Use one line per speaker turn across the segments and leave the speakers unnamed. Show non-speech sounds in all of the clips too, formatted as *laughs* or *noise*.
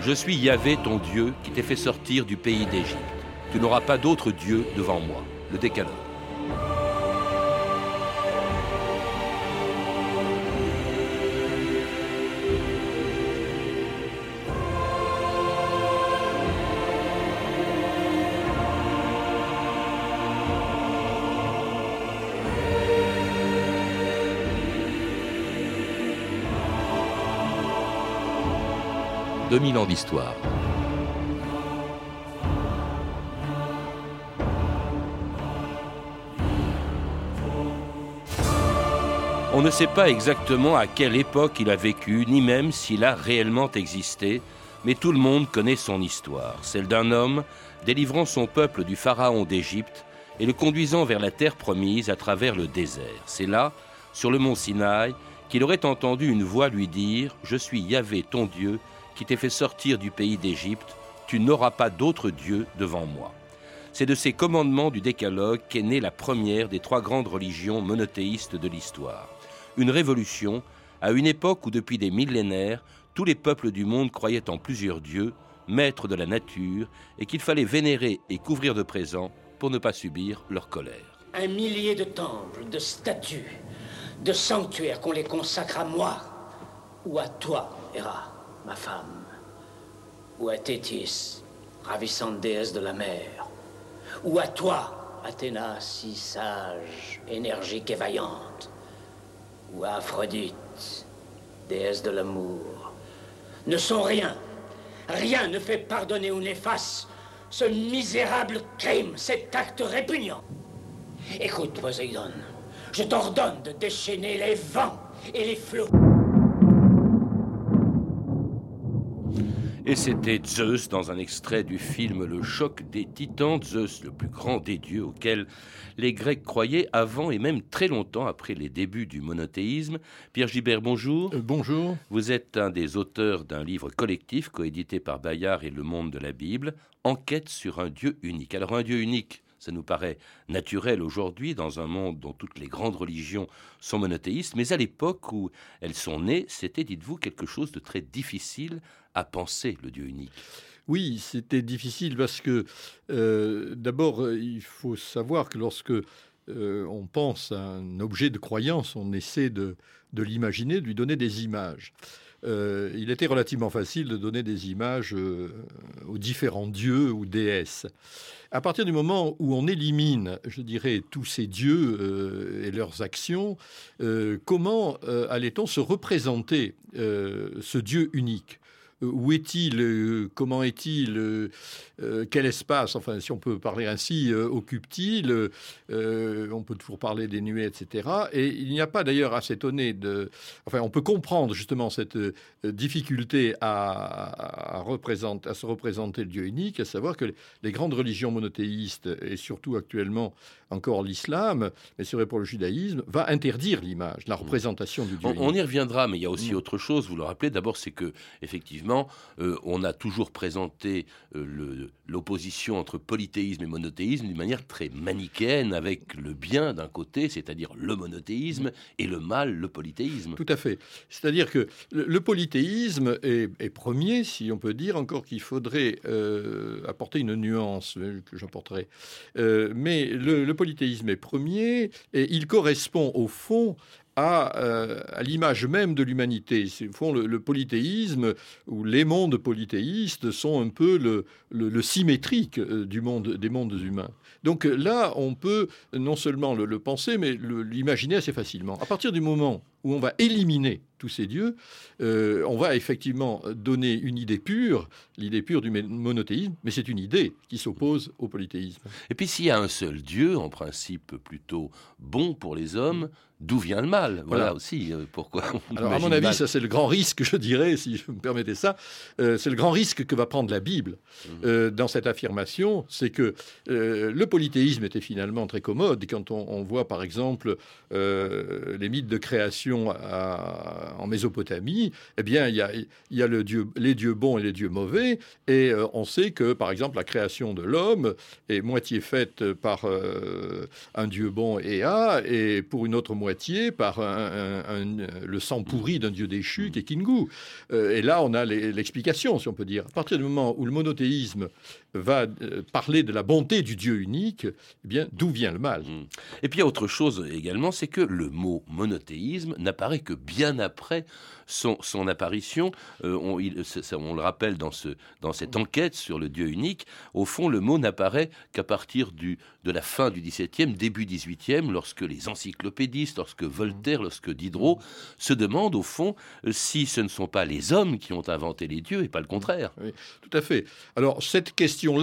Je suis Yahvé, ton Dieu, qui t'ai fait sortir du pays d'Égypte. Tu n'auras pas d'autre Dieu devant moi. Le décalogue. 2000 ans d'histoire. On ne sait pas exactement à quelle époque il a vécu, ni même s'il a réellement existé, mais tout le monde connaît son histoire, celle d'un homme délivrant son peuple du pharaon d'Égypte et le conduisant vers la terre promise à travers le désert. C'est là, sur le mont Sinaï, qu'il aurait entendu une voix lui dire ⁇ Je suis Yahvé ton Dieu, qui t'ai fait sortir du pays d'Égypte, tu n'auras pas d'autre Dieu devant moi. C'est de ces commandements du décalogue qu'est née la première des trois grandes religions monothéistes de l'histoire. Une révolution à une époque où depuis des millénaires, tous les peuples du monde croyaient en plusieurs dieux, maîtres de la nature, et qu'il fallait vénérer et couvrir de présents pour ne pas subir leur colère.
Un millier de temples, de statues, de sanctuaires qu'on les consacre à moi ou à toi, Héra ma femme, ou à Thétis, ravissante déesse de la mer, ou à toi, Athéna, si sage, énergique et vaillante, ou à Aphrodite, déesse de l'amour, ne sont rien. Rien ne fait pardonner ou n'efface ce misérable crime, cet acte répugnant. Écoute, Poséidon, je t'ordonne de déchaîner les vents et les flots.
Et c'était Zeus dans un extrait du film Le choc des titans, Zeus le plus grand des dieux auquel les Grecs croyaient avant et même très longtemps après les débuts du monothéisme. Pierre Gibert, bonjour.
Euh, bonjour.
Vous êtes un des auteurs d'un livre collectif coédité par Bayard et Le Monde de la Bible, Enquête sur un Dieu unique. Alors un Dieu unique, ça nous paraît naturel aujourd'hui dans un monde dont toutes les grandes religions sont monothéistes, mais à l'époque où elles sont nées, c'était, dites-vous, quelque chose de très difficile à penser le Dieu unique
Oui, c'était difficile parce que euh, d'abord, euh, il faut savoir que lorsque euh, on pense à un objet de croyance, on essaie de, l'imaginer, de lui donner des images. Il était relativement facile de donner des images aux différents dieux ou déesses. À partir du moment où on élimine, je dirais, tous ces dieux et leurs actions, comment allait-on se représenter ce Dieu unique? Où est-il euh, Comment est-il euh, euh, Quel espace, enfin, si on peut parler ainsi, occupe-t-il On peut toujours parler des nuées, etc. Et il n'y a pas d'ailleurs à s'étonner de. Enfin, on peut comprendre justement cette difficulté à, à, à se représenter le Dieu unique, à savoir que les grandes religions monothéistes, et surtout actuellement encore l'islam, mais c'est vrai pour le judaïsme, va interdire l'image, la représentation du Dieu.
On, on, y reviendra, mais il y a aussi mm. autre chose. Vous le rappelez, d'abord, c'est que effectivement, euh, on a toujours présenté euh, l'opposition entre polythéisme et monothéisme d'une manière très manichéenne, avec le bien d'un côté, c'est-à-dire le monothéisme, et le mal, le polythéisme.
Tout à fait. C'est-à-dire que le, polythéisme est, premier, si on peut dire, encore qu'il faudrait euh, apporter une nuance que j'apporterai. mais le, le polythéisme est premier et il correspond au fond euh, à, l'image même de l'humanité. Au fond, le, polythéisme ou les mondes polythéistes sont un peu le, symétrique euh, du monde, des mondes humains. Donc là, on peut non seulement le, penser, mais l'imaginer assez facilement. À partir du moment où on va éliminer tous ces dieux, euh, on va effectivement donner une idée pure, l'idée pure du monothéisme, mais c'est une idée qui s'oppose au polythéisme.
Et puis s'il y a un seul dieu, en principe plutôt bon pour les hommes, d'où vient le mal? Voilà, aussi euh, pourquoi.
Alors, à mon avis, ça c'est le grand risque, je dirais, si je me permettais ça. Euh, c'est le grand risque que va prendre la Bible mmh. euh, dans cette affirmation. C'est que le polythéisme était finalement très commode. Quand on, voit, par exemple, les mythes de création en Mésopotamie, eh bien, il y a, le dieu, les dieux bons et les dieux mauvais. Et on sait que, par exemple, la création de l'homme est moitié faite par un dieu bon et A, et pour une autre moitié par le sang pourri d'un dieu déchu qui est Kingu. Euh, et là, on a l'explication, si on peut dire. À partir du moment où le monothéisme va euh, parler de la bonté du Dieu unique, eh bien, d'où vient le mal?
Et puis il y a autre chose également, c'est que le mot monothéisme n'apparaît que bien après son, apparition. Euh, on, le rappelle dans, ce, dans cette enquête sur le Dieu unique. Au fond, le mot n'apparaît qu'à partir du, de la fin du XVIIe, début XVIIIe, lorsque les encyclopédistes, lorsque Voltaire, lorsque Diderot se demandent au fond si ce ne sont pas les hommes qui ont inventé les dieux et pas le contraire.
Tout à fait. Alors cette question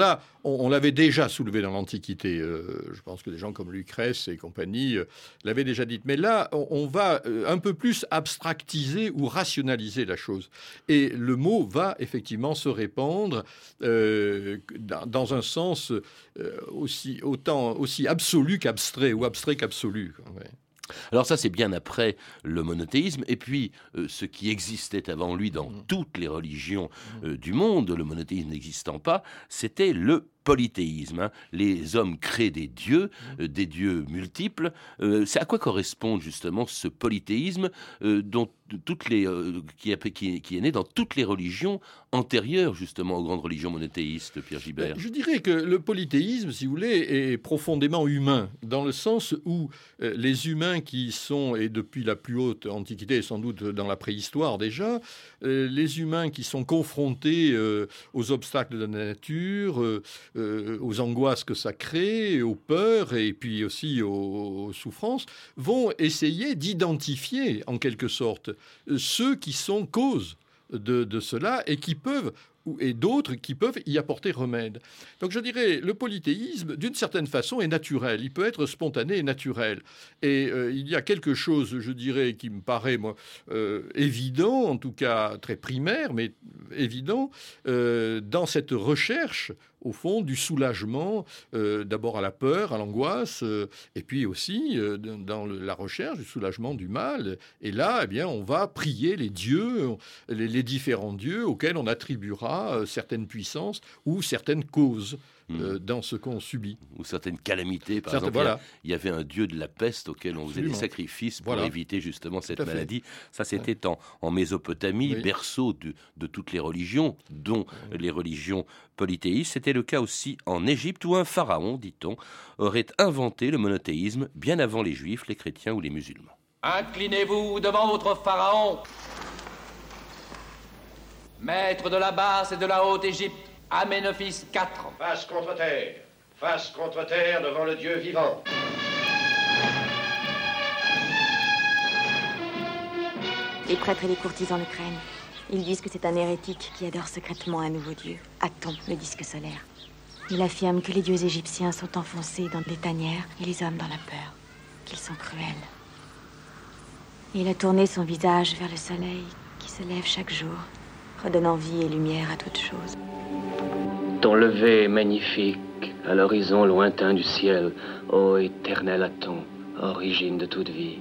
on, l'avait déjà soulevée dans l'Antiquité. Euh, je pense que des gens comme Lucrèce et compagnie euh, l'avaient déjà dite. Mais là, on, va euh, un peu plus abstractiser ou rationaliser la chose. Et le mot va effectivement se répandre dans, un sens aussi, autant, aussi absolu qu'abstrait ou abstrait qu'absolu.
Alors ça, c'est bien après le monothéisme. Et puis, euh, ce qui existait avant lui dans mmh. toutes les religions euh, du monde, le monothéisme n'existant pas, c'était le polythéisme. Hein. Les hommes créent des dieux, euh, des dieux multiples. Euh, c'est à quoi correspond justement ce polythéisme euh, dont toutes les, qui, qui, est né dans toutes les religions antérieures justement aux grandes religions monothéistes, Pierre Gibert
Je dirais que le polythéisme, si vous voulez, est profondément humain, dans le sens où les humains qui sont, et depuis la plus haute antiquité, sans doute dans la préhistoire déjà, les humains qui sont confrontés aux obstacles de la nature, euh, aux angoisses que ça crée, aux peurs et puis aussi aux, souffrances, vont essayer d'identifier en quelque sorte ceux qui sont cause de, cela et qui peuvent et d'autres qui peuvent y apporter remède. Donc je dirais, le polythéisme, d'une certaine façon, est naturel. Il peut être spontané et naturel. Et euh, il y a quelque chose, je dirais, qui me paraît, moi, euh, évident, en tout cas très primaire, mais évident, euh, dans cette recherche au fond, du soulagement, d'abord à la peur, à l'angoisse, et puis aussi dans la recherche du soulagement du mal. Et là, eh bien, on va prier les dieux, les différents dieux auxquels on attribuera euh, certaines puissances ou certaines causes. Euh, hmm. dans ce qu'on subit.
Ou certaines calamités. Par exemple, il y avait un dieu de la peste auquel on faisait des sacrifices pour éviter justement cette maladie. Ça, c'était en, Mésopotamie, berceau de, toutes les religions, dont les religions polythéistes. C'était le cas aussi en Égypte, où un pharaon, dit-on, aurait inventé le monothéisme bien avant les juifs, les chrétiens ou les musulmans.
Inclinez-vous devant votre pharaon maître de la basse et de la haute Égypte, Aménophis IV.
Face contre terre, face contre terre devant le Dieu vivant.
Les prêtres et les courtisans le craignent. Ils disent que c'est un hérétique qui adore secrètement un nouveau dieu, Aton, le disque solaire. Il affirme que les dieux égyptiens sont enfoncés dans des tanières et les hommes dans la peur, qu'ils sont cruels. Il a tourné son visage vers le soleil qui se lève chaque jour redonnant vie et lumière à toute chose.
Ton lever est magnifique à l'horizon lointain du ciel, ô éternel Aton, origine de toute vie.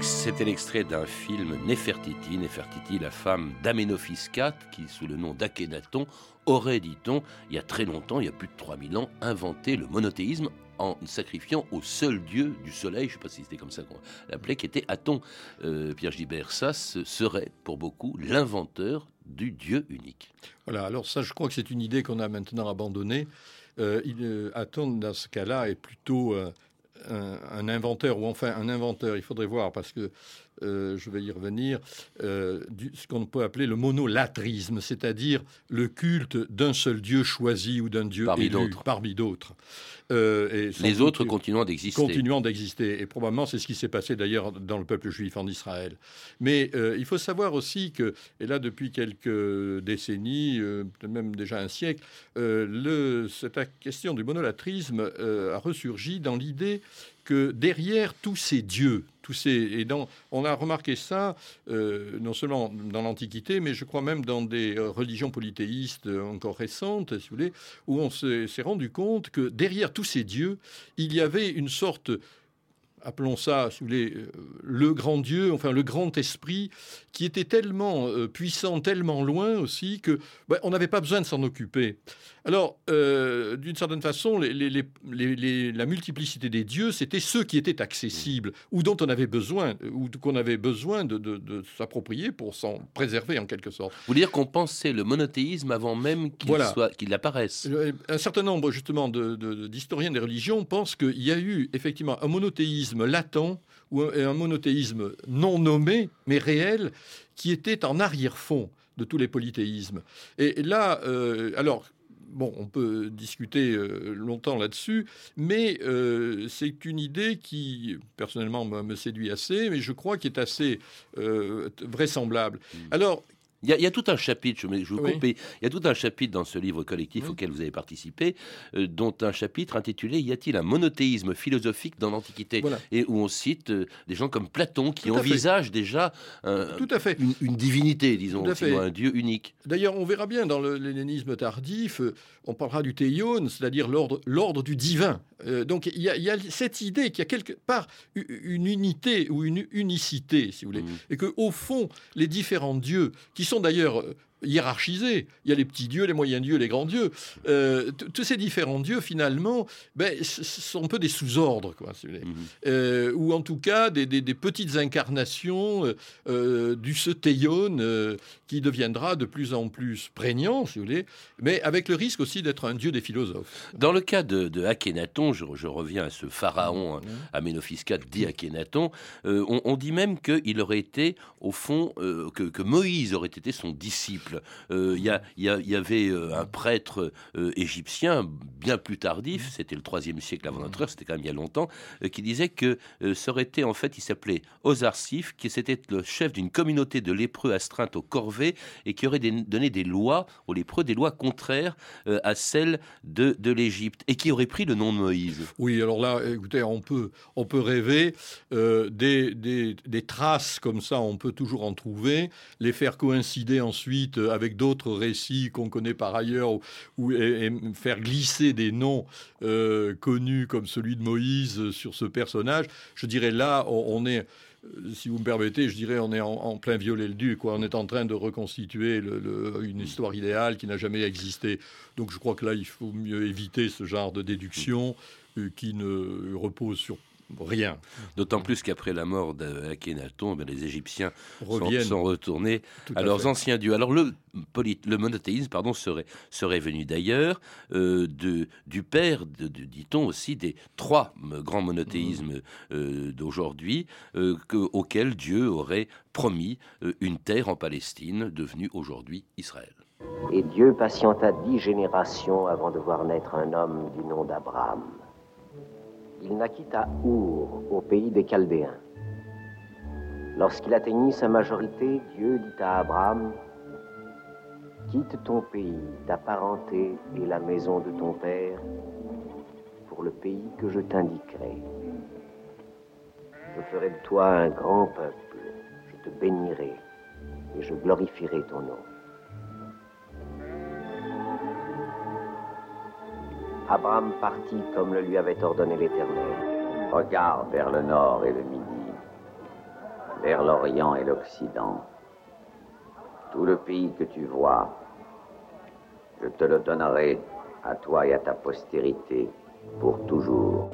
C'était l'extrait d'un film Nefertiti, Nefertiti, la femme d'Aménophis IV, qui, sous le nom d'Akhenaton, aurait, dit-on, il y a très longtemps, il y a plus de 3000 ans, inventé le monothéisme en sacrifiant au seul dieu du soleil, je ne sais pas si c'était comme ça qu'on l'appelait, qui était Aton. Euh, Pierre Gibert, ça serait pour beaucoup l'inventeur du dieu unique.
Voilà, alors ça je crois que c'est une idée qu'on a maintenant abandonnée. Euh, euh Aton, dans ce cas-là, est plutôt un, inventeur, ou enfin un inventeur, il faudrait voir, parce que euh, je vais y revenir, euh, du, ce qu'on peut appeler le monolatrisme, c'est-à-dire le culte d'un seul Dieu choisi ou d'un Dieu
Parmi
élu,
d'autres.
parmi d'autres. Euh,
Les autres continuant d'exister.
continuant d'exister. Et probablement, c'est ce qui s'est passé d'ailleurs dans le peuple juif en Israël. Mais il faut savoir aussi que, et là depuis quelques décennies, peut-être même déjà un siècle, le, cette question du monolatrisme a ressurgi dans l'idée que derrière tous ces dieux, tous ces, et on a remarqué ça euh, non seulement dans l'Antiquité, mais je crois même dans des euh, religions polythéistes euh, encore récentes, si vous voulez, où on s'est rendu compte que derrière tous ces dieux, il y avait une sorte, appelons ça, si vous voulez, euh, le grand Dieu, enfin le grand esprit, qui était tellement euh, puissant, tellement loin aussi, que ben, on n'avait pas besoin de s'en occuper. Alors, euh, d'une certaine façon, les- les- les- les- les- la multiplicité des dieux, c'était ceux qui étaient accessibles, ou dont on avait besoin, ou qu'on avait besoin de, de- de s'approprier pour s'en préserver en quelque sorte.
Vous dire qu'on pensait le monothéisme avant même qu'il
Voilà.
soit qu'il apparaisse.
Un certain nombre justement de- d'historiens des religions pensent qu'il y a eu effectivement un monothéisme latent ou un, monothéisme non nommé mais réel qui était en arrière-fond de tous les polythéismes. Et là, euh, alors. Bon, on peut discuter euh, longtemps là-dessus, mais euh, c'est une idée qui, personnellement, me, séduit assez, mais je crois qu'il est assez euh, vraisemblable. Alors,
Il y, a, il y a tout un chapitre, je, vous
Oui.
coupe, mais il y a tout un chapitre dans ce livre collectif
Oui.
auquel vous avez participé, euh, dont un chapitre intitulé Y a-t-il un monothéisme philosophique dans l'Antiquité
Voilà.
Et où on cite euh, des gens comme Platon qui envisagent déjà un-
tout à fait.
une, une divinité, disons, sinon un dieu unique.
D'ailleurs, on verra bien dans l'hellénisme tardif, euh, on parlera du théion, c'est-à-dire l'ordre, du divin. Donc il y, a, il y a cette idée qu'il y a quelque part une unité ou une unicité, si vous voulez,
Mm.
et que au fond, les différents dieux, qui sont d'ailleurs euh, hiérarchisés, il y a les petits dieux, les moyens dieux, les grands dieux, euh, tous ces différents dieux, finalement, ben, sont un peu des sous-ordres, quoi, si vous voulez
Mhm.
euh, ou en tout cas des, des- des petites incarnations euh, du euh, qui deviendra de plus en plus prégnant, si vous voulez, mais avec le risque aussi d'être un dieu des philosophes.
Dans le cas de, de Akhenaton, je, je reviens à ce pharaon, IV dit Akhenaton, on, on dit même qu'il aurait été, au fond, que, que Moïse aurait été son disciple. Euh, Il y, il y avait euh, un prêtre euh, égyptien, bien plus tardif, c'était le troisième siècle avant notre ère, c'était quand même il y a longtemps, euh, qui disait que euh, ça aurait été, en fait, il s'appelait Osarsif, qui c'était le chef d'une communauté de lépreux astreintes aux corvées et qui aurait donné des lois aux lépreux, des lois contraires euh, à celles de, de l'Égypte, et qui aurait pris le nom de Moïse.
Oui, alors là, écoutez, on peut, on peut rêver euh, des, des- des traces comme ça, on peut toujours en trouver, les faire coïncider ensuite euh, avec d'autres récits qu'on connaît par ailleurs, ou, ou- et, et faire glisser des noms euh, connus comme celui de Moïse euh, sur ce personnage. Je dirais là, on, on est si vous me permettez, je dirais on est en, en plein violet le duc. Quoi. On est en train de reconstituer le- le- une histoire idéale qui n'a jamais existé. Donc je crois que là, il faut mieux éviter ce genre de déduction euh, qui ne repose sur rien.
D'autant plus qu'après la mort d'Akhenaton, ben, les Égyptiens sont,
Reviennent.
sont retournés
Tout
à
à
leurs
fait.
anciens dieux. Alors le, poly- le monothéisme pardon, serait, serait venu d'ailleurs euh, du père, de- de- dit-on aussi, des trois grands monothéismes euh, d'aujourd'hui, euh, que- auxquels Dieu aurait promis euh, une terre en Palestine, devenue aujourd'hui Israël.
Et Dieu patienta dix générations avant de voir naître un homme du nom d'Abraham. Il naquit à Our, au pays des Chaldéens. Lorsqu'il atteignit sa majorité, Dieu dit à Abraham, Quitte ton pays, ta parenté et la maison de ton père pour le pays que je t'indiquerai. Je ferai de toi un grand peuple, je te bénirai et je glorifierai ton nom. Abraham partit comme le lui avait ordonné l'Éternel.
Regarde vers le nord et le midi, vers l'orient et l'occident. Tout le pays que tu vois, je te le donnerai à toi et à ta postérité pour toujours.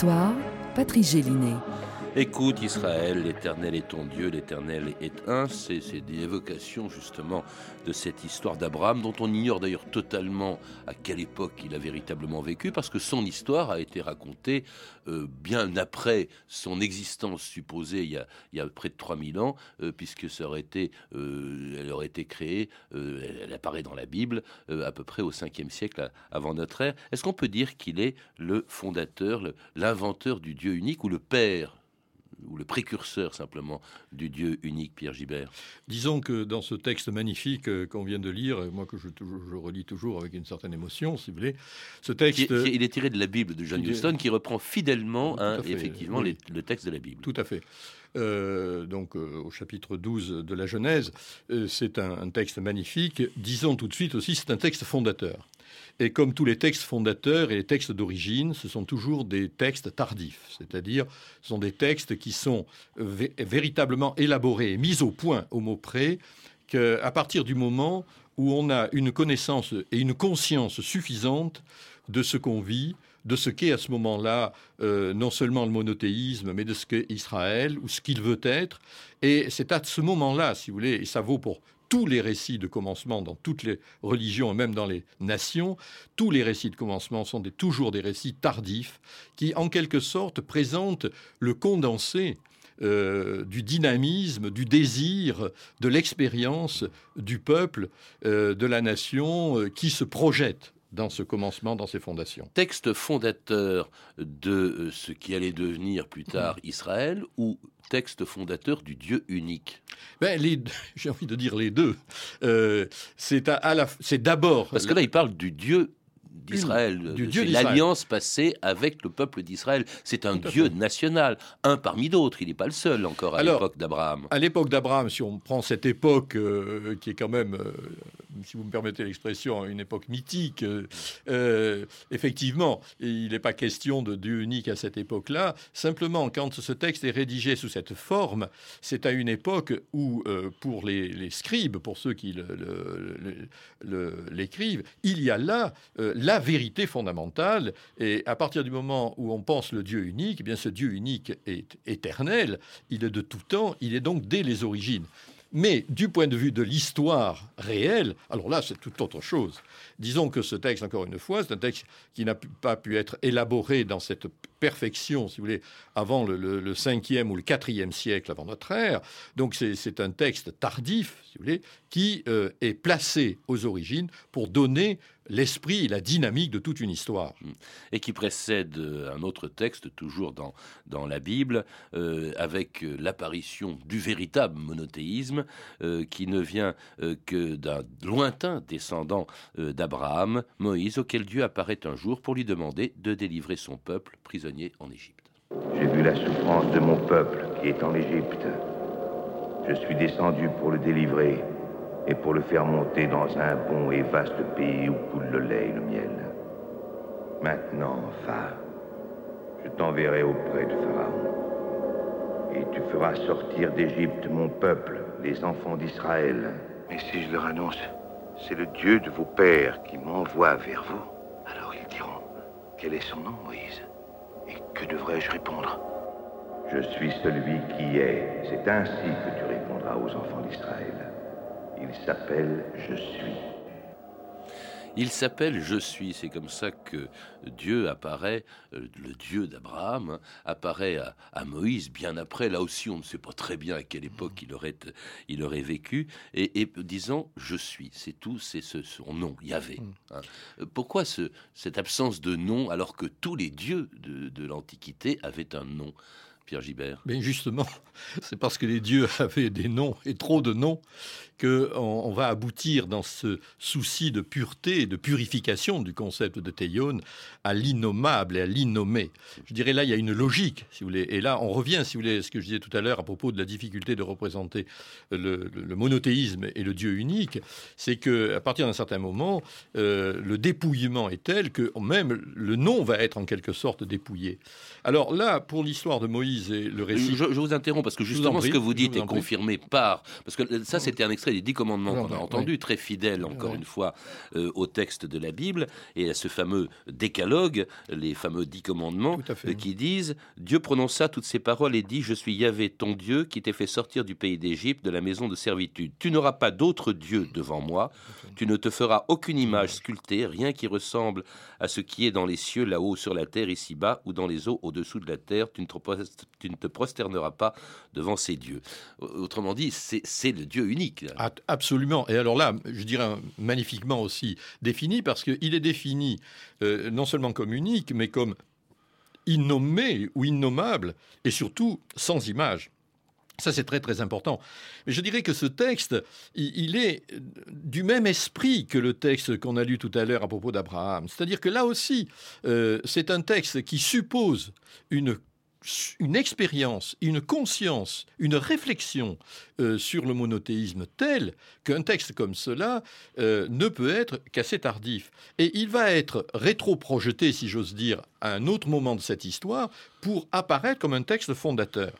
2000 ans d'histoire, Patrice Gélinet.
Écoute Israël, l'Éternel est ton Dieu, l'Éternel est un. C'est des évocations justement de cette histoire d'Abraham dont on ignore d'ailleurs totalement à quelle époque il a véritablement vécu parce que son histoire a été racontée euh, bien après son existence supposée il y a, près de 3000 ans euh, puisque aurait été, euh, elle aurait été créée, elle, apparaît dans la Bible à peu près au 5e siècle avant notre ère. Est-ce qu'on peut dire qu'il est le fondateur, l'inventeur du Dieu unique ou le père ou le précurseur simplement du Dieu unique, Pierre Gibert
Disons que dans ce texte magnifique euh, qu'on vient de lire, moi que je, je, relis toujours avec une certaine émotion, si vous voulez, ce texte...
il est tiré de la Bible de John Huston, qui reprend fidèlement, hein, effectivement, le texte de la Bible.
Tout à fait. Euh, donc euh, au chapitre 12 de la Genèse, c'est un, texte magnifique. Disons tout de suite aussi, c'est un texte fondateur. Et comme tous les textes fondateurs et les textes d'origine, ce sont toujours des textes tardifs, c'est-à-dire ce sont des textes qui sont véritablement élaborés mis au point au mot près qu'à partir du moment où on a une connaissance et une conscience suffisante de ce qu'on vit, de ce qu'est à ce moment-là euh, non seulement le monothéisme, mais de ce qu'est Israël ou ce qu'il veut être. Et c'est à ce moment-là, si vous voulez, et ça vaut pour tous les récits de commencement dans toutes les religions et même dans les nations, tous les récits de commencement sont toujours des récits tardifs qui, en quelque sorte, présentent le condensé euh, du dynamisme, du désir, de l'expérience du peuple, euh, de la nation qui se projette dans ce commencement, dans ces fondations.
Texte fondateur de ce qui allait devenir plus tard Israël ou texte fondateur du Dieu unique?
Ben, *laughs* J'ai envie de dire les deux. Euh, c'est d'abord...
Parce que là, il parle du Dieu d'Israël, l'alliance passée avec le peuple d'Israël. C'est un Dieu national, un parmi d'autres. Il n'est pas le seul encore à l'époque d'Abraham.
À l'époque d'Abraham, si on prend cette époque euh, qui est quand même, euh, si vous me permettez l'expression, une époque mythique, euh, effectivement, il n'est pas question de Dieu unique à cette époque-là. Simplement, quand ce texte est rédigé sous cette forme, c'est à une époque où, pour les, scribes, pour ceux qui l'écrivent, il y a là la vérité fondamentale. Et à partir du moment où on pense le Dieu unique, eh bien ce Dieu unique est éternel, il est de tout temps, il est donc dès les origines. Mais du point de vue de l'histoire réelle, alors là, c'est toute autre chose. Disons que ce texte, encore une fois, c'est un texte qui n'a pas pu être élaboré dans cette perfection, si vous voulez, avant le, 5e ou le 4e siècle avant notre ère. Donc c'est un texte tardif, si vous voulez, qui euh, est placé aux origines pour donner l'esprit et la dynamique de toute une histoire. Mmh.
Et qui précède euh, un autre texte, toujours dans, dans la Bible, euh, avec l'apparition du véritable monothéisme, qui ne vient que d'un lointain descendant d'Abraham, Moïse, auquel Dieu apparaît un jour pour lui demander de délivrer son peuple prisonnier en Égypte.
J'ai vu la souffrance de mon peuple qui est en Égypte. Je suis descendu pour le délivrer et pour le faire monter dans un bon et vaste pays où coule le lait et le miel. Maintenant, va, je t'enverrai auprès de Pharaon. Et tu feras sortir d'Égypte mon peuple, les enfants d'Israël. Mais si je leur annonce, c'est le Dieu de vos pères qui m'envoie vers vous, alors ils diront, quel est son nom, Moïse? Que devrais-je répondre? Je suis celui qui est. C'est ainsi que tu répondras aux enfants d'Israël. Il s'appelle Je suis.
Il s'appelle Je suis. C'est comme ça que Dieu apparaît, euh, le Dieu d'Abraham, hein, apparaît à, Moïse bien après. Là aussi, on ne sait pas très bien à quelle époque il aurait, il aurait vécu. Et, disant Je suis. C'est tout, c'est son nom, Yahvé. Mm. Hein. Pourquoi ce, cette absence de nom alors que tous les dieux de, de l'Antiquité avaient un nom Pierre Gibert?
Mais justement, *laughs* c'est parce que les dieux *laughs* avaient des noms et trop de noms qu'on on va aboutir dans ce souci de pureté et de purification du concept de Théion à l'innommable et à l'innommé. Je dirais là, il y a une logique, si vous voulez. Et là, on revient, si vous voulez, à ce que je disais tout à l'heure à propos de la difficulté de représenter le, monothéisme et le Dieu unique. C'est qu'à partir d'un certain moment, euh, le dépouillement est tel que même le nom va être en quelque sorte dépouillé. Alors là, pour l'histoire de Moïse, lisez le récit.
Je, vous interromps parce que justement ce que vous dites est confirmé par parce que ça c'était un extrait des dix commandements qu'on a entendu, très fidèle encore une fois euh, au texte de la Bible et à ce fameux décalogue, les fameux dix commandements euh, qui disent Dieu prononça toutes ces paroles et dit Je suis Yahvé ton Dieu qui t'ai fait sortir du pays d'Égypte de la maison de servitude. Tu n'auras pas d'autre Dieu devant moi. Tu ne te feras aucune image sculptée, rien qui ressemble à ce qui est dans les cieux là-haut sur la terre ici-bas ou dans les eaux au-dessous de la terre. Tu ne, te, tu ne te prosterneras pas devant ces dieux. Autrement dit, c'est le Dieu unique.
Absolument. Et alors là, je dirais magnifiquement aussi défini parce qu'il est défini euh, non seulement comme unique, mais comme innommé ou innommable et surtout sans image. Ça, c'est très très important. Mais je dirais que ce texte, il, est du même esprit que le texte qu'on a lu tout à l'heure à propos d'Abraham. C'est-à-dire que là aussi, euh, c'est un texte qui suppose une une expérience, une conscience, une réflexion euh, sur le monothéisme telle qu'un texte comme cela euh, ne peut être qu'assez tardif. Et il va être rétro-projeté, si j'ose dire, à un autre moment de cette histoire pour apparaître comme un texte fondateur.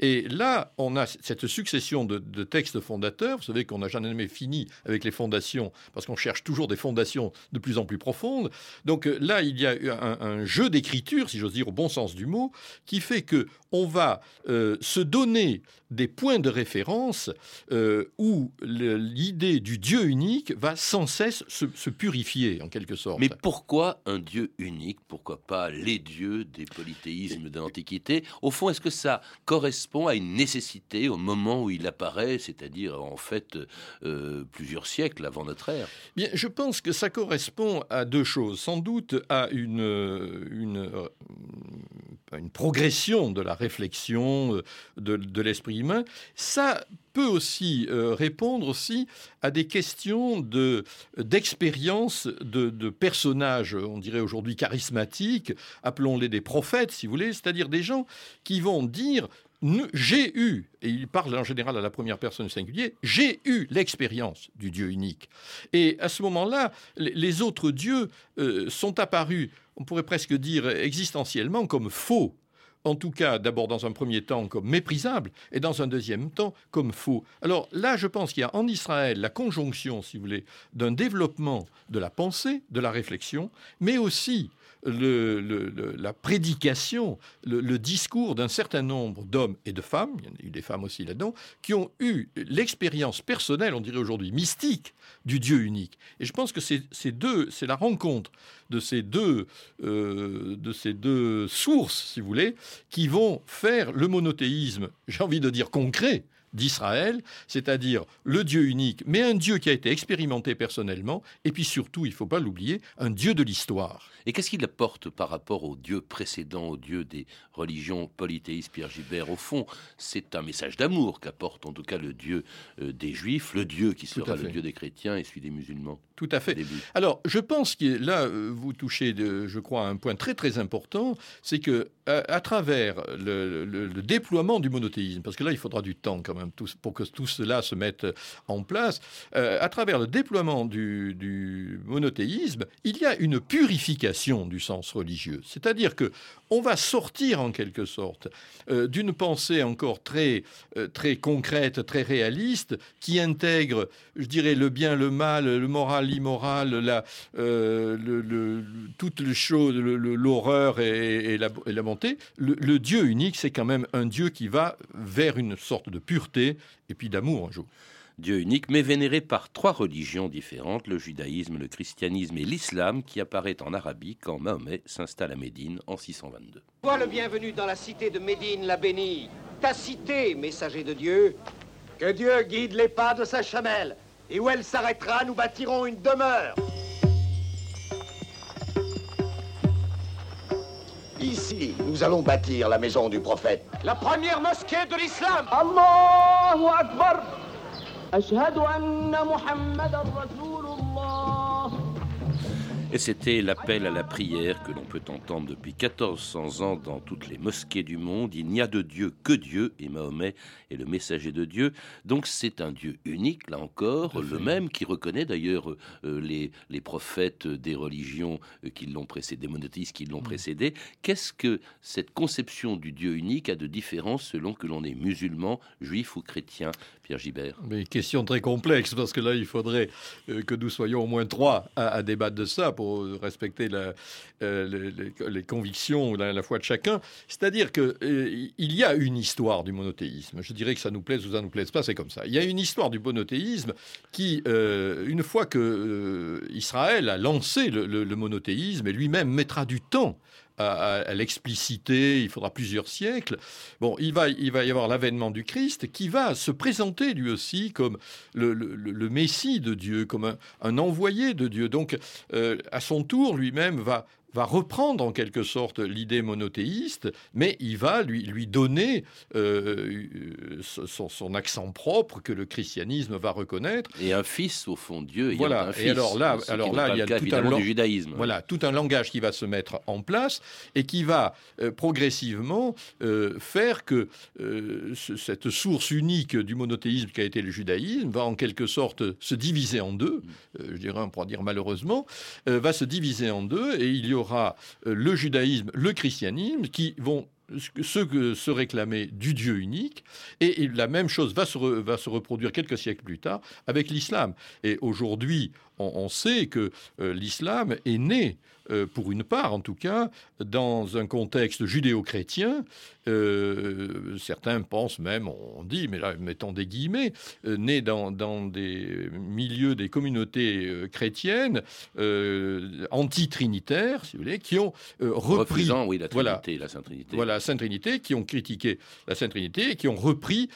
Et là, on a cette succession de, textes fondateurs. Vous savez qu'on n'a jamais fini avec les fondations parce qu'on cherche toujours des fondations de plus en plus profondes. Donc euh, là, il y a un, un jeu d'écriture, si j'ose dire au bon sens du mot, qui fait que on va euh, se donner des points de référence euh, où l'idée du Dieu unique va sans cesse se, purifier, en quelque sorte.
Mais pourquoi un Dieu unique? Pourquoi pas les dieux des polythéismes de l'Antiquité Au fond, est-ce que ça correspond à une nécessité au moment où il apparaît, c'est-à-dire en fait euh, plusieurs siècles avant notre ère?
Bien, je pense que ça correspond à deux choses. Sans doute à une, une, une progression de la réflexion de, de l'esprit humain, ça peut aussi euh, répondre aussi à des questions de d'expérience de, de, personnages, on dirait aujourd'hui charismatiques, appelons-les des prophètes, si vous voulez, c'est-à-dire des gens qui vont dire j'ai eu, et il parle en général à la première personne singulière, j'ai eu l'expérience du Dieu unique. Et à ce moment-là, les autres dieux euh, sont apparus, on pourrait presque dire existentiellement, comme faux en tout cas d'abord dans un premier temps comme méprisable et dans un deuxième temps comme faux. Alors là, je pense qu'il y a en Israël la conjonction, si vous voulez, d'un développement de la pensée, de la réflexion, mais aussi la prédication, le, discours d'un certain nombre d'hommes et de femmes, il y en a eu des femmes aussi là-dedans, qui ont eu l'expérience personnelle, on dirait aujourd'hui mystique, du Dieu unique. Et je pense que c'est deux, c'est la rencontre de ces deux, euh, de ces deux sources, si vous voulez, qui vont faire le monothéisme, j'ai envie de dire concret, d'Israël, c'est-à-dire le Dieu unique, mais un Dieu qui a été expérimenté personnellement, et puis surtout, il ne faut pas l'oublier, un Dieu de l'histoire.
Et qu'est-ce qu'il apporte par rapport au Dieu précédent, au Dieu des religions polythéistes, Pierre Gilbert? Au fond, c'est un message d'amour qu'apporte en tout cas le Dieu euh, des Juifs, le Dieu qui sera le Dieu des chrétiens et celui des musulmans.
Tout à fait. Alors, je pense que là, euh, vous touchez, de, je crois, un point très très important, c'est que à, travers le, déploiement du monothéisme, parce que là, il faudra du temps quand même pour que tout cela se mette en place, euh, à travers le déploiement du, monothéisme, il y a une purification du sens religieux. C'est-à-dire que on va sortir en quelque sorte euh, d'une pensée encore très, euh, très concrète, très réaliste, qui intègre, je dirais, le bien, le mal, le moral, l'immoral, la, euh, le, toutes les choses, l'horreur et, la, et, la, bonté. Le, Dieu unique, c'est quand même un Dieu qui va vers une sorte de pureté et puis d'amour un jour.
Dieu unique, mais vénéré par trois religions différentes, le judaïsme, le christianisme et l'islam, qui apparaît en Arabie quand Mahomet s'installe à Médine en 622.
Sois le bienvenu dans la cité de Médine, la bénie, ta cité, messager de Dieu. Que Dieu guide les pas de sa chamelle, et où elle s'arrêtera, nous bâtirons une demeure. Ici, nous allons bâtir la maison du prophète. La première mosquée de l'islam. Allahu Akbar.
Et c'était l'appel à la prière que l'on peut entendre depuis 1400 ans dans toutes les mosquées du monde. Il n'y a de Dieu que Dieu, et Mahomet est le messager de Dieu. Donc c'est un Dieu unique, là encore, le même qui reconnaît d'ailleurs euh, les, les, prophètes des religions euh, qui l'ont précédé, des monothéistes qui l'ont mm. précédé. Qu'est-ce que cette conception du Dieu unique a de différence selon que l'on est musulman, juif ou chrétien Pierre Gibert?
Mais question très complexe, parce que là, il faudrait euh, que nous soyons au moins trois à, débattre de ça pour respecter euh, les, convictions, la, la, foi de chacun. C'est-à-dire qu'il euh, il y a une histoire du monothéisme. Je dirais que ça nous plaise ou ça nous plaise pas, c'est comme ça. Il y a une histoire du monothéisme qui, une fois que Israël a lancé le, le monothéisme, et lui-même mettra du temps à, l'expliciter, il faudra plusieurs siècles. Bon, il va, il va y avoir l'avènement du Christ qui va se présenter lui aussi comme le, Messie de Dieu, comme un, envoyé de Dieu. Donc, euh, à son tour, lui-même va, va reprendre en quelque sorte l'idée monothéiste, mais il va lui, lui donner euh, son, accent propre que le christianisme va reconnaître.
Et un fils au fond Dieu.
Voilà.
Un
et alors là, alors là, il y a tout un
du judaïsme.
Voilà, tout un langage qui va se mettre en place et qui va euh, progressivement euh, faire que cette source unique du monothéisme qui a été le judaïsme va en quelque sorte se diviser en deux. je dirais, on pourra dire malheureusement, va se diviser en deux et il y aura euh, le judaïsme, le christianisme, qui vont se réclamer du Dieu unique, et, la même chose va se, va se, reproduire quelques siècles plus tard avec l'islam. Et aujourd'hui, on, sait que euh, l'islam est né euh, pour une part en tout cas, dans un contexte judéo-chrétien. Euh, certains pensent même, on dit, mais là, mettons des guillemets, né dans, des milieux, des communautés chrétiennes anti-trinitaires, si vous voulez, qui ont repris...
oui, la Trinité, la Sainte Trinité.
Voilà, la Sainte Trinité, qui ont critiqué la Sainte Trinité et qui ont repris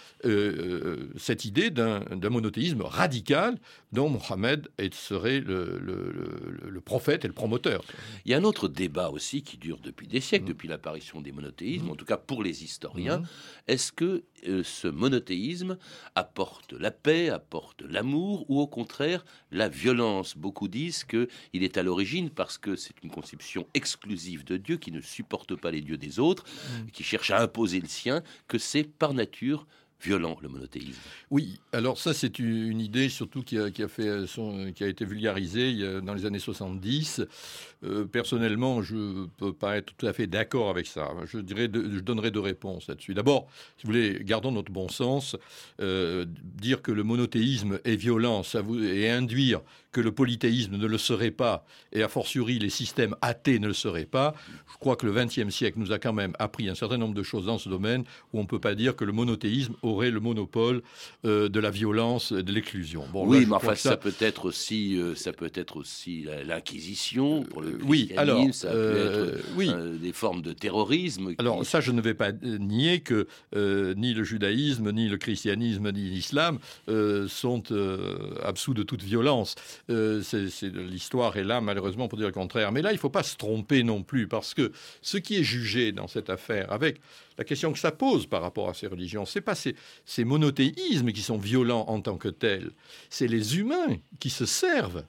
cette idée d'un monothéisme radical dont Mohammed serait le, le prophète et le promoteur.
Il y a un autre débat aussi qui dure depuis des siècles, mmh. depuis l'apparition des monothéismes, mmh. en tout cas pour les historiens. Mmh. Est-ce que euh, ce monothéisme apporte la paix, apporte l'amour, ou au contraire la violence? Beaucoup disent qu'il est à l'origine parce que c'est une conception exclusive de Dieu qui ne supporte pas les dieux des autres, qui cherche à imposer le sien, que c'est par nature violent, le monothéisme.
Oui, alors ça c'est une idée surtout qui a, fait son, qui a été vulgarisée dans les années 70. Euh, personnellement, je ne peux pas être tout à fait d'accord avec ça. Je, dirais je donnerai deux réponses là-dessus. D'abord, si vous voulez, gardons notre bon sens. Euh, dire que le monothéisme est violent ça vous, et induire que le polythéisme ne le serait pas, et a fortiori les systèmes athées ne le seraient pas, je crois que le XXe siècle nous a quand même appris un certain nombre de choses dans ce domaine où on ne peut pas dire que le monothéisme aurait le monopole euh, de la violence, de l'exclusion.
Bon, oui, mais enfin, ça... peut être aussi, euh, ça peut être aussi l'inquisition pour le
oui, alors,
ça peut être euh, oui. des formes de terrorisme.
Alors ça, je ne vais pas nier que ni le judaïsme, ni le christianisme, ni l'islam sont absous de toute violence. L'histoire est là, malheureusement, pour dire le contraire. Mais là, il ne faut pas se tromper non plus, parce que ce qui est jugé dans cette affaire, avec la question que ça pose par rapport à ces religions, c'est pas ces monothéismes qui sont violents en tant que tels, c'est les humains qui se servent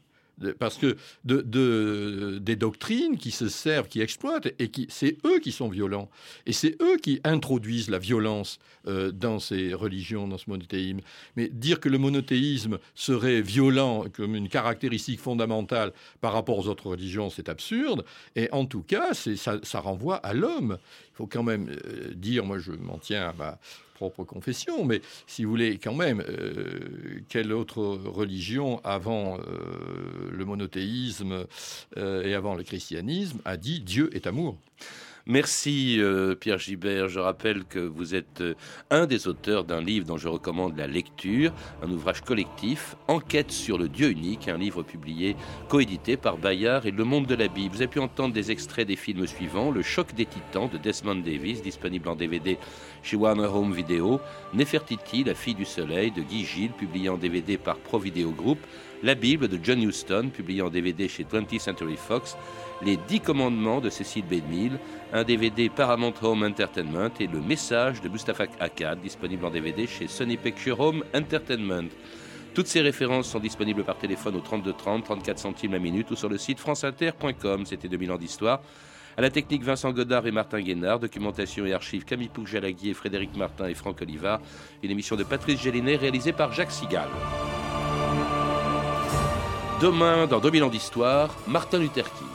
parce que de, des doctrines qui se servent, qui exploitent, et c'est eux qui sont violents, et c'est eux qui introduisent la violence euh, dans ces religions, dans ce monothéisme. Mais dire que le monothéisme serait violent comme une caractéristique fondamentale par rapport aux autres religions, c'est absurde. Et en tout cas, ça, ça renvoie à l'homme. Il faut quand même euh, dire, moi je m'en tiens à ma propre confession, mais si vous voulez, quand même, euh, quelle autre religion avant euh, le monothéisme euh, et avant le christianisme a dit Dieu est amour
Merci euh, Pierre Gibert. Je rappelle que vous êtes euh, un des auteurs d'un livre dont je recommande la lecture, un ouvrage collectif, Enquête sur le Dieu unique, un livre publié, coédité par Bayard et Le Monde de la Bible. Vous avez pu entendre des extraits des films suivants Le Choc des Titans de Desmond Davis, disponible en DVD chez Warner Home Video, Nefertiti, La fille du soleil de Guy Gilles, publié en DVD par Pro Video Group, La Bible de John Huston, publié en DVD chez 20th Century Fox, Les Dix Commandements de Cécile Bédmille, un DVD Paramount Home Entertainment et Le Message de Mustafa Akkad, disponible en DVD chez Sony Picture Home Entertainment. Toutes ces références sont disponibles par téléphone au 32 30, 34 centimes la minute ou sur le site franceinter.com. C'était 2000 ans d'histoire. À la technique, Vincent Godard et Martin Guénard. Documentation et archives, Camille Pouc-Jalagui et Frédéric Martin et Franck Oliva. Une émission de Patrice Gélinet réalisée par Jacques Sigal. Demain, dans 2000 ans d'histoire, Martin Luther King.